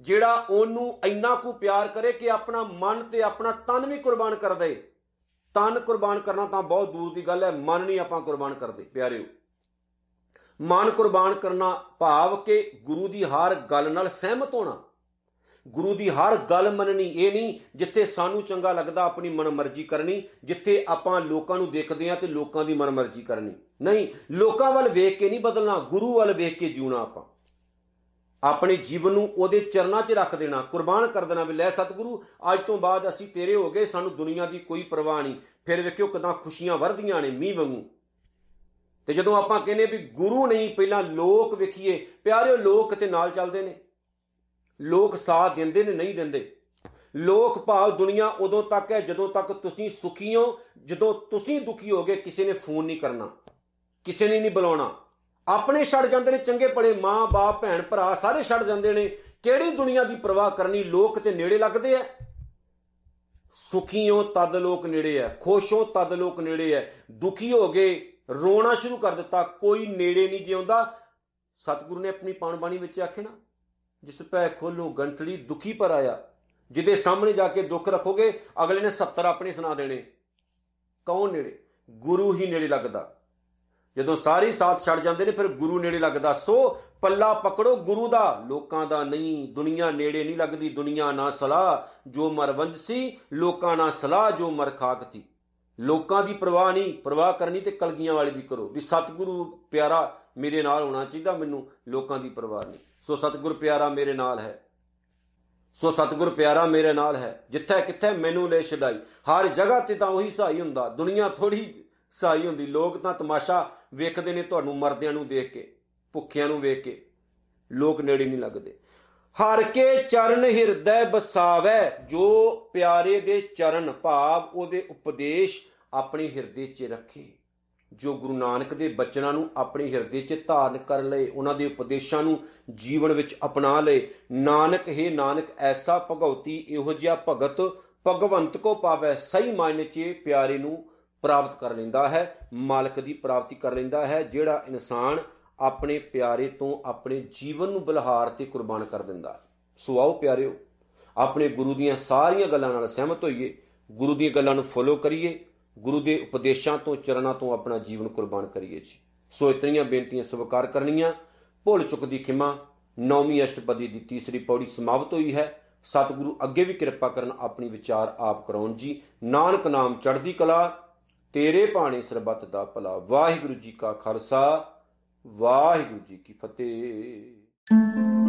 ਜਿਹੜਾ ਉਹਨੂੰ ਇੰਨਾ ਕੁ ਪਿਆਰ ਕਰੇ ਕਿ ਆਪਣਾ ਮਨ ਤੇ ਆਪਣਾ ਤਨ ਵੀ ਕੁਰਬਾਨ ਕਰ ਦੇ। ਤਨ ਕੁਰਬਾਨ ਕਰਨਾ ਤਾਂ ਬਹੁਤ ਦੂਰ ਦੀ ਗੱਲ ਹੈ, ਮਨ ਨਹੀਂ ਆਪਾਂ ਕੁਰਬਾਨ ਕਰਦੇ, ਪਿਆਰਿਓ। ਮਨ ਕੁਰਬਾਨ ਕਰਨਾ ਭਾਵ ਕਿ ਗੁਰੂ ਦੀ ਹਰ ਗੱਲ ਨਾਲ ਸਹਿਮਤ ਹੋਣਾ। ਗੁਰੂ ਦੀ ਹਰ ਗੱਲ ਮੰਨਣੀ ਇਹ ਨਹੀਂ ਜਿੱਥੇ ਸਾਨੂੰ ਚੰਗਾ ਲੱਗਦਾ ਆਪਣੀ ਮਨਮਰਜ਼ੀ ਕਰਨੀ, ਜਿੱਥੇ ਆਪਾਂ ਲੋਕਾਂ ਨੂੰ ਦੇਖਦੇ ਆ ਤੇ ਲੋਕਾਂ ਦੀ ਮਨਮਰਜ਼ੀ ਕਰਨੀ। ਨਹੀਂ, ਲੋਕਾਂ ਵੱਲ ਵੇਖ ਕੇ ਨਹੀਂ ਬਦਲਣਾ, ਗੁਰੂ ਵੱਲ ਵੇਖ ਕੇ ਜਿਉਣਾ ਆਪਾਂ। ਆਪਣੇ ਜੀਵਨ ਨੂੰ ਉਹਦੇ ਚਰਨਾਂ 'ਚ ਰੱਖ ਦੇਣਾ, ਕੁਰਬਾਨ ਕਰ ਦੇਣਾ ਵੀ ਲੈ ਸਤਿਗੁਰੂ, ਅੱਜ ਤੋਂ ਬਾਅਦ ਅਸੀਂ ਤੇਰੇ ਹੋ ਗਏ, ਸਾਨੂੰ ਦੁਨੀਆ ਦੀ ਕੋਈ ਪਰਵਾਹ ਨਹੀਂ। ਫਿਰ ਵੇਖਿਓ ਕਿਦਾਂ ਖੁਸ਼ੀਆਂ ਵਰਦੀਆਂ ਨੇ ਮੀਂਹ ਵਾਂਗੂ। ਤੇ ਜਦੋਂ ਆਪਾਂ ਕਹਿੰਨੇ ਵੀ ਗੁਰੂ ਨਹੀਂ, ਪਹਿਲਾਂ ਲੋਕ ਵੇਖੀਏ, ਪਿਆਰਿਓ ਲੋਕ ਤੇ ਨਾਲ ਚੱਲਦੇ ਨੇ। ਲੋਕ ਸਾਥ ਦਿੰਦੇ ਨੇ, ਨਹੀਂ ਦਿੰਦੇ। ਲੋਕ ਭਾਵ ਦੁਨੀਆ ਉਦੋਂ ਤੱਕ ਹੈ ਜਦੋਂ ਤੱਕ ਤੁਸੀਂ ਸੁਖੀ ਹੋ, ਜਦੋਂ ਤੁਸੀਂ ਦੁਖੀ ਹੋਗੇ, ਕਿਸੇ ਨੇ ਫੋਨ ਨਹੀਂ ਕਰਨਾ, ਕਿਸੇ ਨੇ ਨਹੀਂ ਬੁਲਾਉਣਾ। ਆਪਣੇ ਛੱਡ ਜਾਂਦੇ ਨੇ ਚੰਗੇ ਭਲੇ ਮਾਂ, ਬਾਪ, ਭੈਣ, ਭਰਾ, ਸਾਰੇ ਛੱਡ ਜਾਂਦੇ ਨੇ। ਕਿਹੜੀ ਦੁਨੀਆ ਦੀ ਪਰਵਾਹ ਕਰਨੀ ਲੋਕ ਤੇ ਨੇੜੇ ਲੱਗਦੇ ਆ ਸੁਖੀ ਹੋ ਤਦ ਲੋਕ ਨੇੜੇ ਆ ਖੁਸ਼ ਹੋ ਤਦ ਲੋਕ ਨੇੜੇ ਆ ਦੁਖੀ ਹੋ ਗਏ, ਰੋਣਾ ਸ਼ੁਰੂ ਕਰ ਦਿੱਤਾ, ਕੋਈ ਨੇੜੇ ਨਹੀਂ ਜਿਉਂਦਾ। ਸਤਿਗੁਰੂ ਨੇ ਆਪਣੀ ਪਾਣ ਬਾਣੀ ਵਿੱਚ ਆਖਿਆ ਨਾ ਜਿਸ ਪੈ ਖੋਲੋ ਗੰਟੜੀ ਦੁਖੀ ਪਰ ਆਇਆ। ਜਿਹਦੇ ਸਾਹਮਣੇ ਜਾ ਕੇ ਦੁੱਖ ਰੱਖੋਗੇ, ਅਗਲੇ ਨੇ 70 ਆਪਣੇ ਸੁਣਾ ਦੇਣੇ। ਕੌਣ ਨੇੜੇ? ਗੁਰੂ ਹੀ ਨੇੜੇ ਲੱਗਦਾ। ਜਦੋਂ ਸਾਰੀ ਸਾਥ ਛੱਡ ਜਾਂਦੇ ਨੇ, ਫਿਰ ਗੁਰੂ ਨੇੜੇ ਲੱਗਦਾ। ਸੋ ਪੱਲਾ ਪਕੜੋ ਗੁਰੂ ਦਾ। ਲੋਕਾਂ ਦਾ ਨਹੀਂ, ਦੁਨੀਆ ਨੇੜੇ ਨਹੀਂ ਲੱਗਦੀ। ਦੁਨੀਆ ਨਾ ਸਲਾਹ, ਜੋ ਮਰਵੰਜ ਸੀ, ਲੋਕਾਂ ਨਾਲ ਸਲਾਹ, ਜੋ ਮਰ ਖਾਕਤੀ ਲੋਕਾਂ ਦੀ ਪਰਵਾਹ ਨਹੀਂ, ਪਰਵਾਹ ਕਰਨੀ ਤੇ ਕਲਗੀਆਂ ਵਾਲੇ ਦੀ ਕਰੋ। ਵੀ ਸਤਿਗੁਰੂ ਪਿਆਰਾ ਮੇਰੇ ਨਾਲ ਹੋਣਾ ਚਾਹੀਦਾ, ਮੈਨੂੰ ਲੋਕਾਂ ਦੀ ਪਰਵਾਹ ਨਹੀਂ। ਸੋ ਸਤਿਗੁਰ ਪਿਆਰਾ ਮੇਰੇ ਨਾਲ ਹੈ। ਸੋ ਸਤਿਗੁਰ ਪਿਆਰਾ ਮੇਰੇ ਨਾਲ ਹੈ। ਜਿੱਥੇ ਕਿੱਥੇ ਮੈਨੂੰ ਲੈ ਛਡਾਈ, ਹਰ ਜਗ੍ਹਾ ਤੇ ਤਾਂ ਉਹੀ ਸਹਾਈ ਹੁੰਦਾ। ਦੁਨੀਆ ਥੋੜੀ ਸਹਾਈ ਹੁੰਦੀ। ਲੋਕ ਤਾਂ ਤਮਾਸ਼ਾ ਵੇਖਦੇ ਨੇ ਤੁਹਾਨੂੰ, ਮਰਦਿਆਂ ਨੂੰ ਦੇਖ ਕੇ, ਭੁੱਖਿਆਂ ਨੂੰ ਵੇਖ ਕੇ। ਲੋਕ ਨੇੜੇ ਨਹੀਂ ਲੱਗਦੇ। ਹਰ ਕੇ ਚਰਨ ਹਿਰਦੈ ਬਸਾਵੇ, ਜੋ ਪਿਆਰੇ ਦੇ ਚਰਨ ਭਾਵ ਉਹਦੇ ਉਪਦੇਸ਼ ਆਪਣੇ ਹਿਰਦੇ 'ਚ ਰੱਖੇ। ਜੋ ਗੁਰੂ ਨਾਨਕ ਦੇ ਬਚਨਾਂ ਨੂੰ ਆਪਣੇ ਹਿਰਦੇ 'ਚ ਧਾਰਨ ਕਰ ਲਏ ਉਹਨਾਂ ਦੇ ਉਪਦੇਸ਼ਾਂ ਨੂੰ ਜੀਵਨ ਵਿੱਚ ਅਪਣਾ ਲਏ। ਨਾਨਕ, ਹੈ ਨਾਨਕ, ਐਸਾ ਭਗਉਤੀ, ਇਹੋ ਜਿਹਾ ਭਗਤ ਭਗਵੰਤ ਕੋ ਪਾਵੇ, ਸਹੀ ਮਾਇਨੇ 'ਚ ਪਿਆਰੇ ਨੂੰ ਪ੍ਰਾਪਤ ਕਰ ਲੈਂਦਾ ਹੈ, ਮਾਲਕ ਦੀ ਪ੍ਰਾਪਤੀ ਕਰ ਲੈਂਦਾ ਹੈ, ਜਿਹੜਾ ਇਨਸਾਨ ਆਪਣੇ ਪਿਆਰੇ ਤੋਂ ਆਪਣੇ ਜੀਵਨ ਨੂੰ ਬਲਹਾਰ ਤੇ ਕੁਰਬਾਨ ਕਰ ਦਿੰਦਾ ਸੋ ਆਓ ਪਿਆਰਿਓ, ਆਪਣੇ ਗੁਰੂ ਦੀਆਂ ਸਾਰੀਆਂ ਗੱਲਾਂ ਨਾਲ ਸਹਿਮਤ ਹੋਈਏ, ਗੁਰੂ ਦੀਆਂ ਗੱਲਾਂ ਨੂੰ ਫੋਲੋ ਕਰੀਏ ਗੁਰੂ ਦੇ ਉਪਦੇਸ਼ਾਂ ਤੋਂ, ਚਰਨਾਂ ਤੋਂ ਆਪਣਾ ਜੀਵਨ ਕੁਰਬਾਨ ਕਰੀਏ ਜੀ। ਸੋ ਇਤਨੀਆਂ ਬੇਨਤੀਆਂ ਸਵੀਕਾਰ ਕਰਨੀਆਂ। ਭੁੱਲ ਚੁੱਕ ਦੀ ਖਿਮਾ, ਨੌਵੀਂ ਅਸ਼ਟਪਦੀ ਦੀ ਤੀਸਰੀ ਪੌੜੀ ਸਮਾਪਤ ਹੋਈ ਹੈ। ਸਤਿਗੁਰੂ ਅੱਗੇ ਵੀ ਕਿਰਪਾ ਕਰਨ, ਆਪਣੀ ਵਿਚਾਰ ਆਪ ਕਰਾਉਣ ਜੀ। ਨਾਨਕ ਨਾਮ ਚੜ੍ਹਦੀ ਕਲਾ, ਤੇਰੇ ਬਾਣੇ ਸਰਬੱਤ ਦਾ ਭਲਾ। ਵਾਹਿਗੁਰੂ ਜੀ ਕਾ ਖਾਲਸਾ, ਵਾਹਿਗੁਰੂ ਜੀ ਕੀ ਫਤਿਹ।